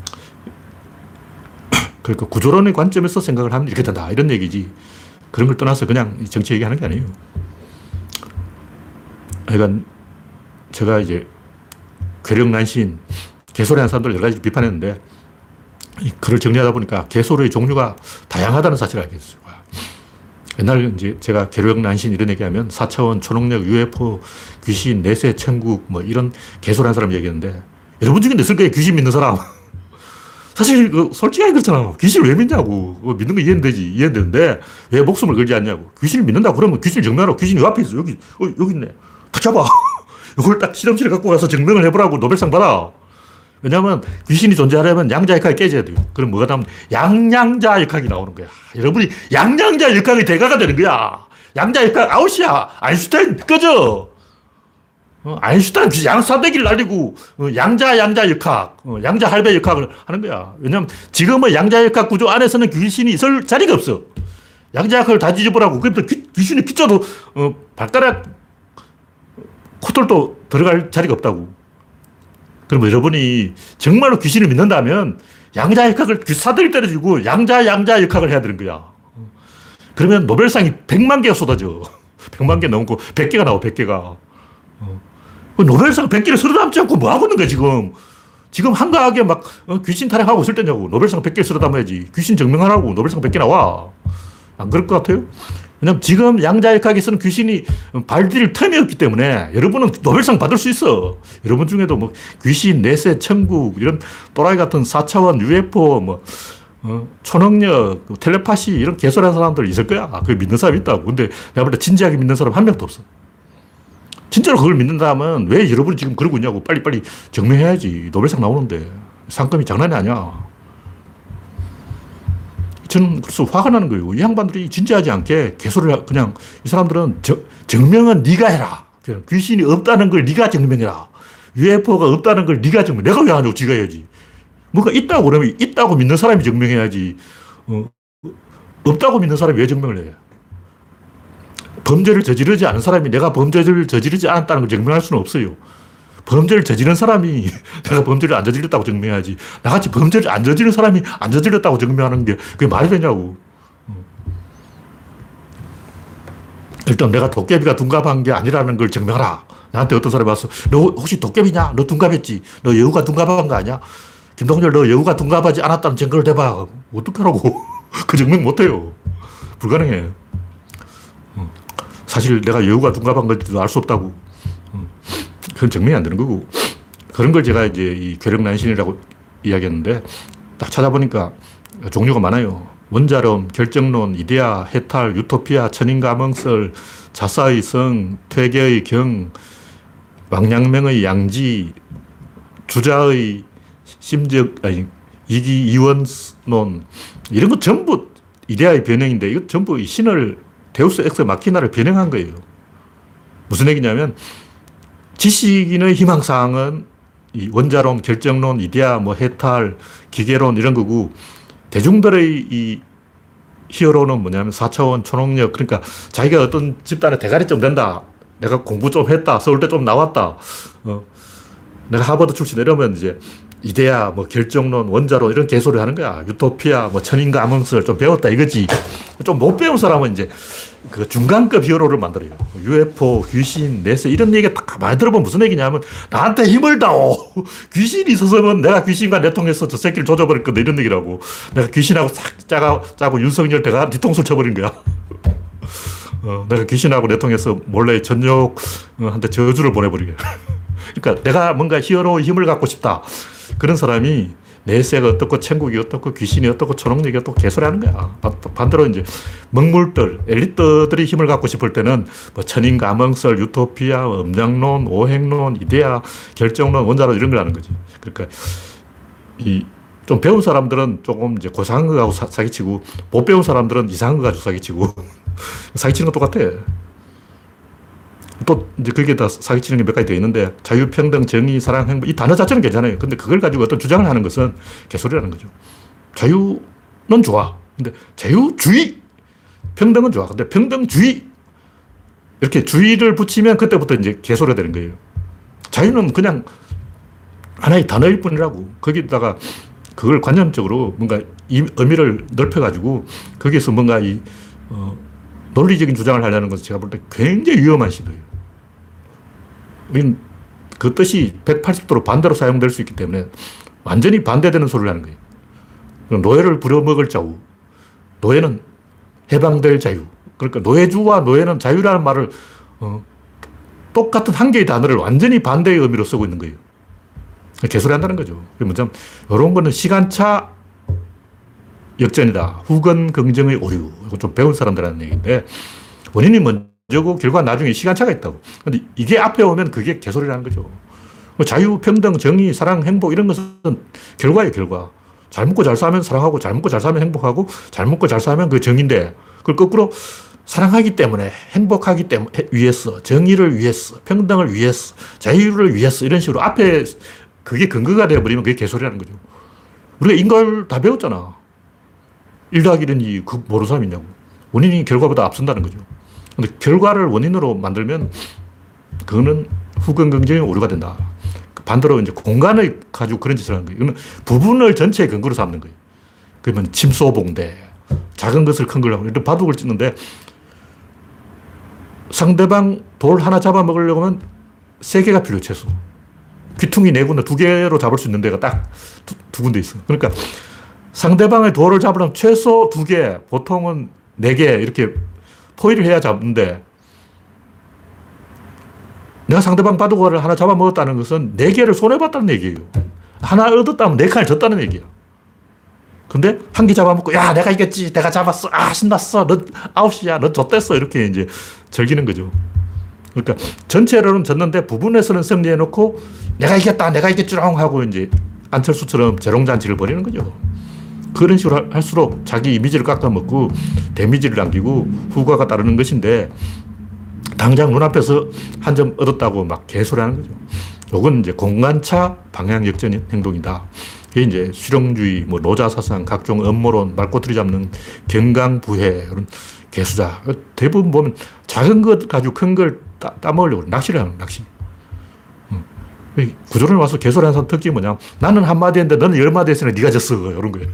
[CLEARS THROAT] 그러니까 구조론의 관점에서 생각을 하면 이렇게 된다. 이런 얘기지. 그런 걸 떠나서 그냥 정치 얘기하는 게 아니에요. 그러니까 제가 이제 괴력난신, 개소리하는 사람들 여러 가지 비판했는데 이 글을 정리하다 보니까 개소리의 종류가 다양하다는 사실을 알게 됐어요. 옛날 이제 제가 괴력난신 이런 얘기하면 4차원 초능력, UFO, 귀신, 내세, 천국 뭐 이런 개소리하는 사람 얘기했는데 여러분 중에 있을 거예요. 귀신 믿는 사람. 사실 그 솔직하게 그렇잖아. 귀신을 왜 믿냐고. 그거 믿는 거 이해는 되지. 이해는 되는데 왜 목숨을 걸지 않냐고. 귀신을 믿는다 그러면 귀신을 증명하라고. 귀신이 요 앞에 있어. 여기, 어, 여기 있네. 딱 잡아. [LAUGHS] 이걸 딱 실험실에 갖고 가서 증명을 해보라고 노벨상 받아. 왜냐하면 귀신이 존재하려면 양자역학이 깨져야 돼요. 그럼 뭐가 나오면 양양자역학이 나오는 거야. 여러분이 양양자역학의 대가가 되는 거야. 양자역학 아웃이야. 아인슈타인 꺼져. 어, 아인슈타인 양사대기를 날리고 어, 양자 양자 역학, 어, 양자 할배 역학을 하는 거야. 왜냐하면 지금의 양자 역학 구조 안에서는 귀신이 있을 자리가 없어. 양자 역학을 다 뒤집으라고. 그럼 귀신이 피쳐도 어, 발가락 코털도 들어갈 자리가 없다고. 그럼 여러분이 정말로 귀신을 믿는다면 양자 역학을 귀사들이 때려주고 양자 양자 역학을 해야 되는 거야. 그러면 노벨상이 100만 개가 쏟아져. [LAUGHS] 100만 개 넘고 100개가 나와 100개가. 그 노벨상 100개를 서로 담지 않고 뭐 하고 있는 거야 지금. 지금 한가하게 막 어, 귀신 타령하고 있을 때냐고. 노벨상 100개 서로 담아야지. 귀신 증명하라고 노벨상 100개 나와. 안 그럴 것 같아요? 왜냐면 지금 양자역학에서는 귀신이 발디딜 틈이 없기 때문에 여러분은 노벨상 받을 수 있어. 여러분 중에도 뭐 귀신, 내세, 천국, 이런 또라이 같은 4차원, UFO, 뭐, 어, 초능력, 그 텔레파시 이런 개소리하는 사람들 있을 거야. 그 믿는 사람 있다고. 근데 내가 볼 때 진지하게 믿는 사람 한 명도 없어. 진짜로 그걸 믿는다면 왜 여러분이 지금 그러고 있냐고 빨리빨리 증명해야지. 노벨상 나오는데. 상금이 장난이 아니야. 저는 그래서 화가 나는 거예요. 이 양반들이 진지하지 않게 개소리를 그냥 이 사람들은 저, 증명은 네가 해라. 귀신이 없다는 걸 네가 증명해라. UFO가 없다는 걸 네가 증명. 내가 왜 하냐고 지가 해야지. 뭔가 있다고 그러면 있다고 믿는 사람이 증명해야지. 어, 없다고 믿는 사람이 왜 증명을 해? 범죄를 저지르지 않은 사람이 내가 범죄를 저지르지 않았다는 걸 증명할 수는 없어요. 범죄를 저지른 사람이 [LAUGHS] 내가 범죄를 안 저질렀다고 증명해야지. 나같이 범죄를 안 저지른 사람이 안 저질렀다고 증명하는 게 그게 말이 되냐고. 일단 내가 도깨비가 둔갑한 게 아니라는 걸 증명하라. 나한테 어떤 사람이 와서 너 혹시 도깨비냐? 너 둔갑했지? 너 여우가 둔갑한 거 아니야? 김동열 너 여우가 둔갑하지 않았다는 증거를 대봐. 어떡하라고. [LAUGHS] 그 증명 못해요. 불가능해. 사실 내가 여우가 둔갑한 건지도 알 수 없다고. 그건 증명이 안 되는 거고. 그런 걸 제가 이제 이 괴력난신이라고 이야기했는데 딱 찾아보니까 종류가 많아요. 원자론, 결정론, 이데아, 해탈, 유토피아, 천인가망설, 자사의 성, 퇴계의 경, 왕양명의 양지, 주자의 심적, 아니, 이기 이원론, 이런 거 전부 이데아의 변형인데, 이거 전부 신을 데우스 엑스 마키나를 변형한 거예요. 무슨 얘기냐면, 지식인의 희망사항은 이 원자론, 결정론, 이데아, 뭐 해탈, 기계론 이런 거고 대중들의 이 히어로는 뭐냐면 4차원 초능력 그러니까 자기가 어떤 집단의 대가리 좀 된다. 내가 공부 좀 했다. 서울대 좀 나왔다. 어. 내가 하버드 출신 이러면 이제 이데아, 뭐 결정론, 원자론 이런 개소리 하는 거야. 유토피아, 뭐 천인가 암흥설 좀 배웠다 이거지. 좀 못 배운 사람은 이제 그 중간급 히어로를 만들어요. UFO, 귀신, 내세 이런 얘기 딱 많이 들어보면 무슨 얘기냐면 나한테 힘을 다오. [LAUGHS] 귀신이 있어서는 내가 귀신과 내통해서 저 새끼를 조져버릴 건데 이런 얘기라고. 내가 귀신하고 싹 짜가, 짜고 윤석열 대가 뒤통수를 쳐버린 거야. [LAUGHS] 어, 내가 귀신하고 내통해서 몰래 전역한테 저주를 보내버리게. [LAUGHS] 그러니까 내가 뭔가 히어로의 힘을 갖고 싶다. 그런 사람이 내세가 어떻고 천국이 어떻고 귀신이 어떻고 초능력이 어떻고 개소리 하는 거야. 반대로 이제 먹물들, 엘리트들이 힘을 갖고 싶을 때는 뭐 천인 가, 망설, 유토피아, 음양론, 오행론, 이데아, 결정론, 원자론 이런 걸 하는 거지. 그러니까 이 좀 배운 사람들은 조금 이제 고상한 거 가지고 사기치고 못 배운 사람들은 이상한 거 가지고 사기치고 [LAUGHS] 사기치는 건 똑같아. 또 이제 그게 다 사기치는 게 몇 가지 되어 있는데 자유평등, 정의, 사랑, 행복 이 단어 자체는 괜찮아요. 근데 그걸 가지고 어떤 주장을 하는 것은 개소리라는 거죠. 자유는 좋아. 근데 자유주의, 평등은 좋아. 근데 평등주의 이렇게 주의를 붙이면 그때부터 이제 개소리가 되는 거예요. 자유는 그냥 하나의 단어일 뿐이라고. 거기다가 그걸 관념적으로 뭔가 이 의미를 넓혀가지고 거기에서 뭔가 이, 어, 논리적인 주장을 하려는 것은 제가 볼 때 굉장히 위험한 시도예요. 그 뜻이 180도로 반대로 사용될 수 있기 때문에 완전히 반대되는 소리를 하는 거예요. 노예를 부려먹을 자유. 노예는 해방될 자유. 그러니까 노예주와 노예는 자유라는 말을 어, 똑같은 한 개의 단어를 완전히 반대의 의미로 쓰고 있는 거예요. 개소리 한다는 거죠. 뭐냐면, 이런 거는 시간차 역전이다. 후근 긍정의 오류. 이거 좀 배운 사람들하는 얘기인데, 원인이 먼 저고 결과 나중에 시간차가 있다고. 근데 이게 앞에 오면 그게 개소리라는 거죠. 뭐 자유, 평등, 정의, 사랑, 행복 이런 것은 결과예요, 결과. 잘 먹고 잘 사면 사랑하고, 잘 먹고 잘 사면 행복하고, 잘 먹고 잘 사면 그게 정인데, 그걸 거꾸로 사랑하기 때문에, 행복하기 때문에, 위해서, 정의를 위해서, 평등을 위해서, 자유를 위해서, 이런 식으로 앞에 그게 근거가 되어버리면 그게 개소리라는 거죠. 우리가 인걸 다 배웠잖아. 1 더하기 1은 그 모르는 사람이 있냐고. 원인이 결과보다 앞선다는 거죠. 근데 결과를 원인으로 만들면 그거는 후근 긍정의 오류가 된다. 반대로 이제 공간을 가지고 그런 짓을 하는 거예요. 이거는 부분을 전체의 근거로 삼는 거예요. 그러면 침소봉대, 작은 것을 큰 걸로 하고, 이런 바둑을 찍는데 상대방 돌 하나 잡아먹으려고 하면 세 개가 필요해, 최소. 귀퉁이 네 군데, 두 개로 잡을 수 있는 데가 딱두 군데 있어. 그러니까 상대방의 돌을 잡으려면 최소 두 개, 보통은 네 개, 이렇게 포위를 해야 잡는데, 내가 상대방 바둑알을 하나 잡아먹었다는 것은 네 개를 손해봤다는 얘기예요. 하나 얻었다면 네 칸을 졌다는 얘기야. 근데 한 개 잡아먹고, 야, 내가 이겼지. 내가 잡았어. 아, 신났어. 너 아웃이야. 너 졌댔어. 이렇게 이제 즐기는 거죠. 그러니까 전체로는 졌는데 부분에서는 승리해놓고 내가 이겼다. 내가 이겼주랑 하고 이제 안철수처럼 재롱잔치를 벌이는 거죠. 그런 식으로 할수록 자기 이미지를 깎아먹고 데미지를 남기고 후과가 따르는 것인데 당장 눈앞에서 한 점 얻었다고 막 개소리 하는 거죠. 요건 이제 공간차 방향 역전 행동이다. 이게 이제 실용주의, 뭐 노자 사상, 각종 음모론, 말꼬투리 잡는 경강부회, 이런 개수자. 대부분 보면 작은 것 가지고 큰 걸 따먹으려고 낚시를 하는 낚시. 구조론 와서 개소리 하는 사람 특징이 뭐냐. 나는 한마디 했는데 너는 열마디 했으니 네가 졌어. 이런 거예요.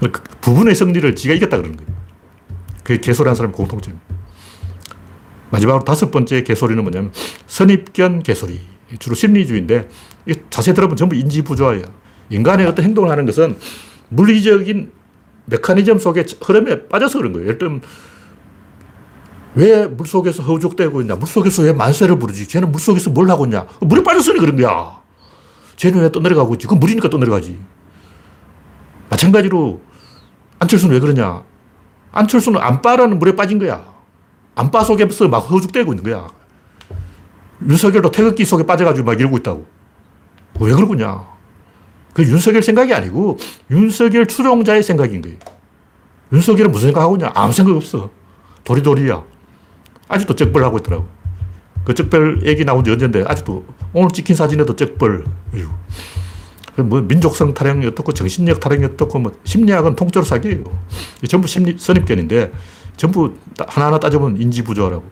그 부분의 승리를 지가 이겼다 그러는 거예요. 그게 개소리 하는 사람의 공통점입니다. 마지막으로 다섯 번째 개소리는 뭐냐면 선입견 개소리. 주로 심리주의인데 자세히 들어보면 전부 인지부조화예요. 인간의 어떤 행동을 하는 것은 물리적인 메커니즘 속의 흐름에 빠져서 그런 거예요. 예를 들면 왜 물속에서 허우적대고 있냐? 물속에서 왜 만세를 부르지? 쟤는 물속에서 뭘 하고 있냐? 물에 빠졌으니 그런 거야. 쟤는 왜 떠내려가고 있지? 그 물이니까 떠내려가지. 마찬가지로 안철수는 왜 그러냐? 안철수는 안빠라는 물에 빠진 거야. 안빠 속에서 막 허우적대고 있는 거야. 윤석열도 태극기 속에 빠져가지고 막 이러고 있다고. 왜 그러냐? 그 윤석열 생각이 아니고 윤석열 추종자의 생각인 거예요. 윤석열은 무슨 생각하고 있냐? 아무 생각 없어. 도리도리야. 아직도 쩍벌하고 있더라고. 그 쩍벌 얘기 나온 지 언젠데 아직도 오늘 찍힌 사진에도 쩍벌. 뭐 민족성 타령이 어떻고 정신력 타령이 어떻고 뭐 심리학은 통째로 사기예요. 전부 심리 선입견인데 전부 하나하나 따져보면 인지부조라고.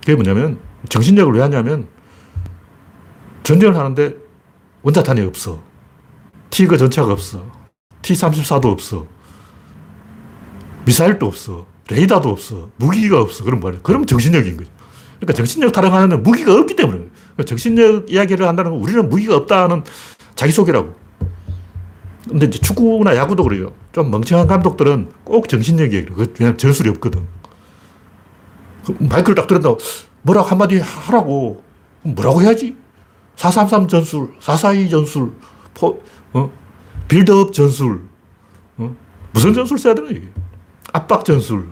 그게 뭐냐면 정신력을 왜 하냐면 전쟁을 하는데 원자탄이 없어. 티그 전차가 없어. T-34도 없어. 미사일도 없어. 레이더도 없어. 무기가 없어. 그럼 뭐야? 그럼 정신력인 거죠. 그러니까 정신력 타령하는 무기가 없기 때문에. 그러니까 정신력 이야기를 한다는 건 우리는 무기가 없다는 자기소개라고. 근데 이제 축구나 야구도 그래요. 좀 멍청한 감독들은 꼭 정신력 이야기를. 그냥 전술이 없거든. 그 마이크를 딱 들었다고 뭐라고 한마디 하라고. 뭐라고 해야지? 433 전술, 442 전술, 포, 어? 빌드업 전술. 어? 무슨 전술 써야 되나, 이게? 압박 전술.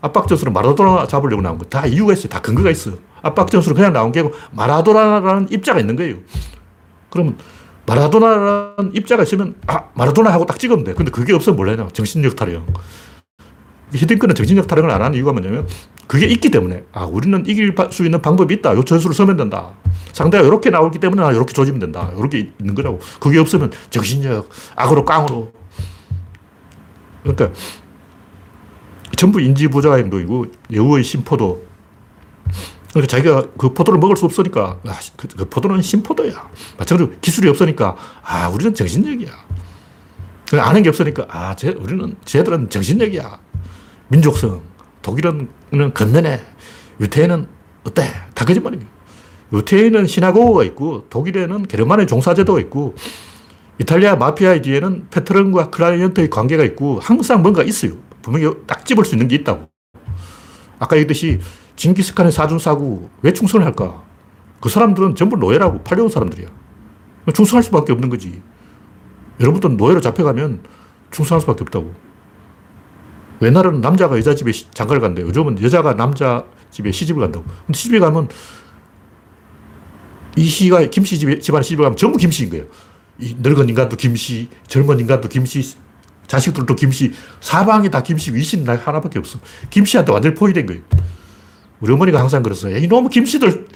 압박 전술은 마라도나 잡으려고 나온 거. 다 이유가 있어요. 다 근거가 있어요. 압박 전술은 그냥 나온 게 아니고 마라도나라는 입자가 있는 거예요. 그러면 마라도나라는 입자가 있으면 아, 마라도나 하고 딱 돼. 근데 그게 없으면 몰라요. 정신력 타령. 히딩크는 정신력 타령을 안 하는 이유가 뭐냐면 그게 있기 때문에 아, 우리는 이길 수 있는 방법이 있다. 요 전술을 쓰면 된다. 상대가 이렇게 나오기 때문에 아, 이렇게 조지면 된다. 이렇게 있는 거라고. 그게 없으면 정신력, 악으로 깡으로. 그러니까 전부 인지부조화 행동이고 여우의 심포도. 그러니까 자기가 그 포도를 먹을 수 없으니까 아, 그, 그 포도는 심포도야. 마찬가지로 기술이 없으니까 아 우리는 정신력이야. 아는 게 없으니까 아 쟤, 우리는 쟤들은 정신력이야. 민족성. 독일은 건면해. 유태인은 어때? 다 거짓말입니다. 유태인은 시나고가 있고 독일에는 게르만의 종사제도가 있고 이탈리아 마피아의 뒤에는 페트런과 클라이언트의 관계가 있고 항상 뭔가 있어요. 분명히 딱 집을 수 있는 게 있다고. 아까 얘기했듯이 징기스칸의 사준사구 왜 충성을 할까? 그 사람들은 전부 노예라고 팔려온 사람들이야. 충성할 수밖에 없는 거지. 여러분도 노예로 잡혀가면 충성할 수밖에 없다고. 옛날에는 남자가 여자 집에 장가를 간대. 요즘은 여자가 남자 집에 시집을 간다고. 근데 시집에 가면 이 시가 김씨 집에, 집안에 시집을 가면 전부 김씨인 거예요. 이 늙은 인간도 김씨, 젊은 인간도 김씨, 자식들도 김씨, 사방이 다 김씨, 위신 나 하나밖에 없어. 김씨한테 완전히 포위된 거예요. 우리 어머니가 항상 그랬어요. 이놈의 김씨들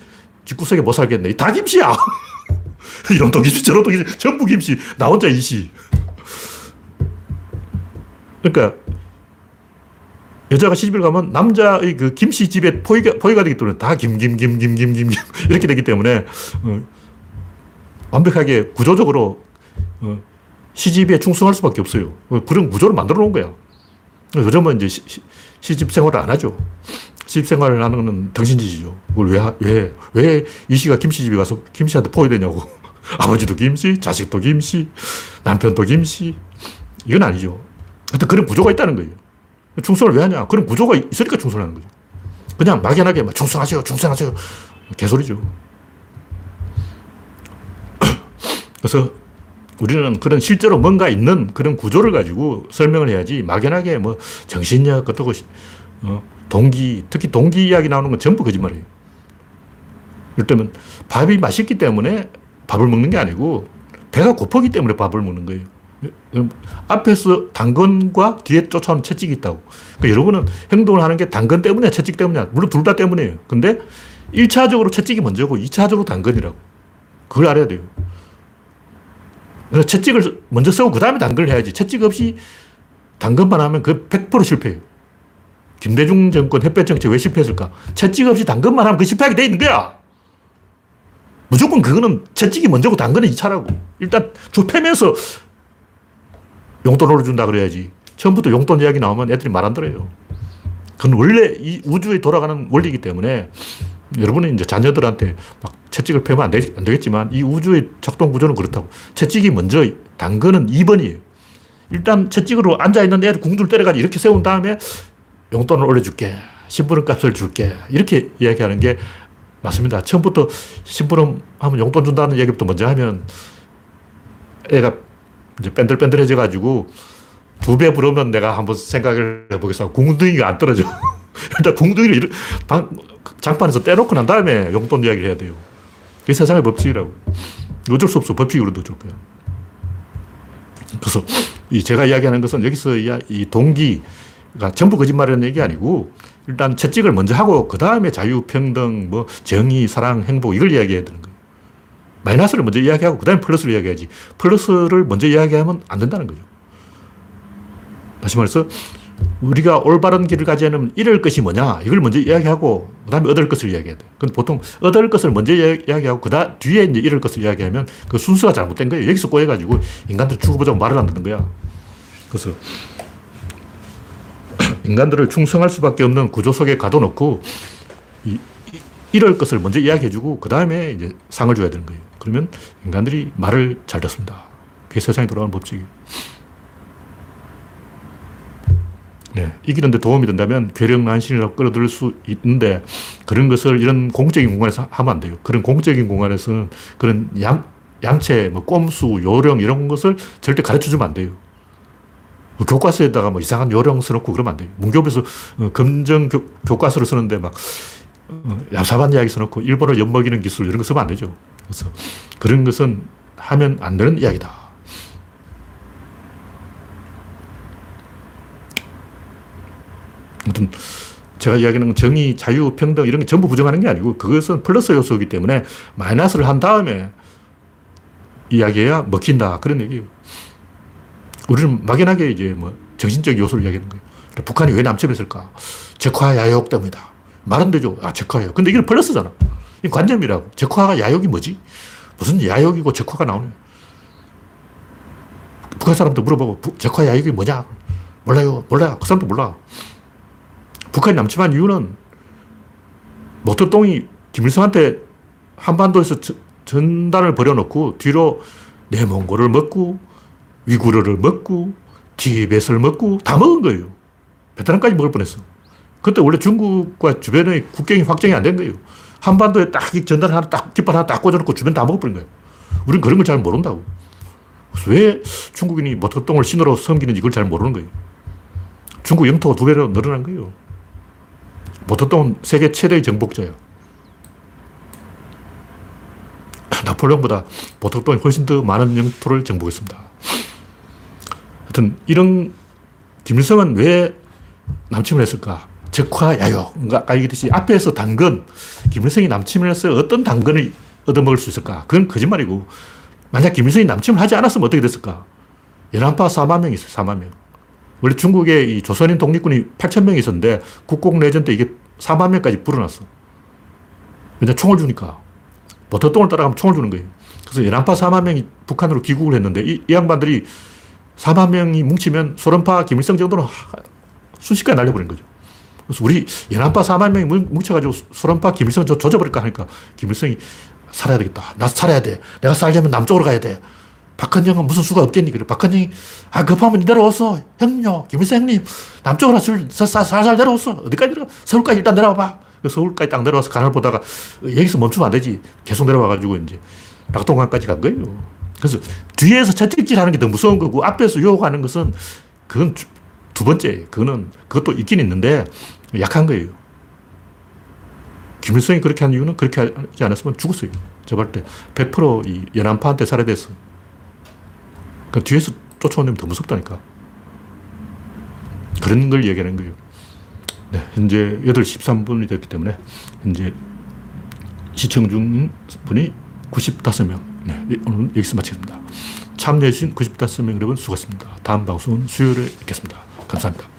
집구석에 못 살겠네. 다 김씨야. [LAUGHS] 이놈도 김씨, 저놈도 김씨, 전부 김씨. 나 혼자 이씨. 그러니까 여자가 시집을 가면 남자의 그 김씨 집에 포위가, 포위가 되기 때문에 다 김, 김, 김, 김, 김, 김, 김 [LAUGHS] 이렇게 되기 때문에 어, 완벽하게 구조적으로 어, 시집에 충성할 수밖에 없어요. 어, 그런 구조를 만들어 놓은 거야. 요즘은 이제 시, 시집 생활을 안 하죠. 시집 생활을 하는 건 당신짓이죠. 그걸 왜, 왜, 왜 이씨가 김씨 집에 가서 김씨한테 포위되냐고. [LAUGHS] 아버지도 김씨, 자식도 김씨, 남편도 김씨. 이건 아니죠. 하여튼 그런 구조가 있다는 거예요. 충성을 왜 하냐? 그런 구조가 있으니까 충성하는 거죠. 그냥 막연하게 막 충성하세요, 충성하세요. 개소리죠. [CLEARS THROAT] 그래서 우리는 그런 실제로 뭔가 있는 그런 구조를 가지고 설명을 해야지 막연하게 뭐 정신력 어떻고 어, 동기 특히 동기 이야기 나오는 건 전부 거짓말이에요. 이를테면 밥이 맛있기 때문에 밥을 먹는 게 아니고 배가 고프기 때문에 밥을 먹는 거예요. 앞에서 당근과 뒤에 쫓아오는 채찍이 있다고. 그러니까 여러분은 행동을 하는 게 당근 때문이야, 채찍 때문이야. 물론 둘 다 때문이에요. 근데 1차적으로 채찍이 먼저고 2차적으로 당근이라고. 그걸 알아야 돼요. 그래서 채찍을 먼저 쓰고 그 다음에 당근을 해야지. 채찍 없이 당근만 하면 그 100% 실패해요. 김대중 정권 햇볕 정책 왜 실패했을까? 채찍 없이 당근만 하면 그 실패하게 돼 있는 거야. 무조건 그거는 채찍이 먼저고 당근은 2차라고. 일단 좁혀면서 용돈을 준다 그래야지. 처음부터 용돈 이야기 나오면 애들이 말 안 들어요. 그건 원래 이 우주에 돌아가는 원리이기 때문에 여러분은 이제 자녀들한테 막 채찍을 펴면 안, 되, 안 되겠지만 이 우주의 작동 구조는 그렇다고. 채찍이 먼저, 당근은 2번이에요. 일단 채찍으로 앉아있는 애를 궁둥을 때려가지고 이렇게 세운 다음에 용돈을 올려줄게. 심부름 값을 줄게. 이렇게 이야기하는 게 맞습니다. 처음부터 심부름 하면 용돈 준다는 얘기부터 먼저 하면 애가 이제 뺀들뺀들해져 가지고 두 배 부르면 내가 한번 생각을 해보겠어. 궁둥이가 안 떨어져. [LAUGHS] 일단 궁둥이를 방, 장판에서 떼놓고 난 다음에 용돈 이야기를 해야 돼요. 그게 세상의 법칙이라고. 어쩔 수 없어. 법칙으로 넣어줄 거야. 그래서 이 제가 이야기하는 것은 여기서 이 동기 가 전부 거짓말이라는 얘기 아니고 일단 채찍을 먼저 하고 그 다음에 자유, 평등, 뭐 정의, 사랑, 행복 이걸 이야기해야 되는 거예요. 마이너스를 먼저 이야기하고 그 다음에 플러스를 이야기하지. 플러스를 먼저 이야기하면 안 된다는 거죠. 다시 말해서 우리가 올바른 길을 가지 않으면 잃을 것이 뭐냐 이걸 먼저 이야기하고 그 다음에 얻을 것을 이야기해야 돼. 근데 보통 얻을 것을 먼저 이야기하고 그 뒤에 이제 잃을 것을 이야기하면 그 순서가 잘못된 거예요. 여기서 꼬여가지고 인간들 죽어 보자고 말을 안 듣는 거야. 그래서 인간들을 충성할 수밖에 없는 구조 속에 가둬놓고 이, 잃을 것을 먼저 이야기해주고 그 다음에 이제 상을 줘야 되는 거예요. 그러면 인간들이 말을 잘 듣습니다. 그게 세상이 돌아가는 법칙이에요. 네, 이기는데 도움이 된다면 괴력난신이라고 끌어들일 수 있는데 그런 것을 이런 공적인 공간에서 하면 안 돼요. 그런 공적인 공간에서는 그런 양, 양체, 뭐 꼼수, 요령 이런 것을 절대 가르쳐 주면 안 돼요. 뭐 교과서에다가 뭐 이상한 요령 써놓고 그러면 안 돼요. 문교부에서 어, 검정 교, 과서를 쓰는데 막 어, 얍삽한 이야기 써놓고 일본어 엿먹이는 기술 이런 거 쓰면 안 되죠. 그래서 그런 것은 하면 안 되는 이야기다. 아무튼 제가 이야기하는 정의, 자유, 평등 이런 게 전부 부정하는 게 아니고 그것은 플러스 요소이기 때문에 마이너스를 한 다음에 이야기해야 먹힌다. 그런 얘기예요. 우리는 막연하게 이제 뭐 정신적 요소를 이야기하는 거예요. 북한이 왜 남침했을까? 적화 야욕 때문이다. 말은 되죠. 아, 적화예요. 근데 이게 플러스잖아. 이 관념이라고. 적화가 야욕이 뭐지? 무슨 야욕이고 적화가 나오네. 북한 사람도 물어보고, 부- 적화 야욕이 뭐냐? 몰라요. 몰라요. 그 사람도 몰라. 북한이 남침한 이유는 모터똥이 김일성한테 한반도에서 저- 전단을 벌여놓고 뒤로 내몽고를 먹고 위구르를 먹고 티베트를 먹고 다 먹은 거예요. 베트남까지 먹을 뻔했어. 그때 원래 중국과 주변의 국경이 확정이 안 된 거예요. 한반도에 딱이 전단 하나 딱 깃발 하나 딱 꽂아놓고 주변 다 먹어버린 거예요. 우리는 그런 걸 잘 모른다고. 왜 중국인이 모터똥을 신으로 섬기는지 이걸 잘 모르는 거예요. 중국 영토가 두 배로 늘어난 거예요. 모터똥은 세계 최대의 정복자예요. 나폴레옹보다 모터똥이 훨씬 더 많은 영토를 정복했습니다. 하여튼 이런 김일성은 왜 남침을 했을까? 적화 야욕. 그러니까 아까 얘기했듯이 앞에서 당근, 김일성이 남침을 해서 어떤 당근을 얻어먹을 수 있을까? 그건 거짓말이고 만약 김일성이 남침을 하지 않았으면 어떻게 됐을까? 연안파 4만 명이 있어요. 4만 명. 원래 중국에 이 조선인 독립군이 8천 명이 있었는데 국공 내전 때 이게 4만 명까지 불어났어. 왜냐 총을 주니까. 모터똥을 따라가면 총을 주는 거예요. 그래서 연안파 4만 명이 북한으로 귀국을 했는데 이, 이 양반들이 4만 명이 뭉치면 소련파 김일성 정도는 하- 순식간에 날려버린 거죠. 그래서 우리 연안파 4만 명이 뭉- 뭉쳐가지고 소련파 김일성 조- 조져버릴까 하니까 김일성이 살아야 되겠다. 나 살아야 돼. 내가 살려면 남쪽으로 가야 돼. 박헌영은 무슨 수가 없겠니? 그래. 박헌영이, 아, 급하면 내려왔어. 형님요. 김일성 형님. 남쪽으로 살살 내려왔어. 어디까지 내려가? 서울까지 일단 내려와 봐. 그래서 서울까지 딱 내려와서 간을 보다가 여기서 멈추면 안 되지. 계속 내려와가지고 이제 낙동강까지 간 거예요. 그래서 뒤에서 채찍질 하는 게 더 무서운 거고 앞에서 유혹하는 것은 그건 주- 두 번째. 그거는 그것도 있긴 있는데 약한 거예요. 김일성이 그렇게 한 이유는 그렇게 하지 않았으면 죽었어요. 저볼 때 100%이 연안파한테 살해됐어. 그 뒤에서 쫓아오면 더 무섭다니까. 그런 걸 얘기하는 거예요. 네, 현재 8시 13분이 됐기 때문에 현재 시청 중인 분이 95명. 네, 오늘 여기서 마치겠습니다. 참여해주신 95명 여러분 수고하셨습니다. 다음 방송은 수요일에 뵙겠습니다. 감사합니다.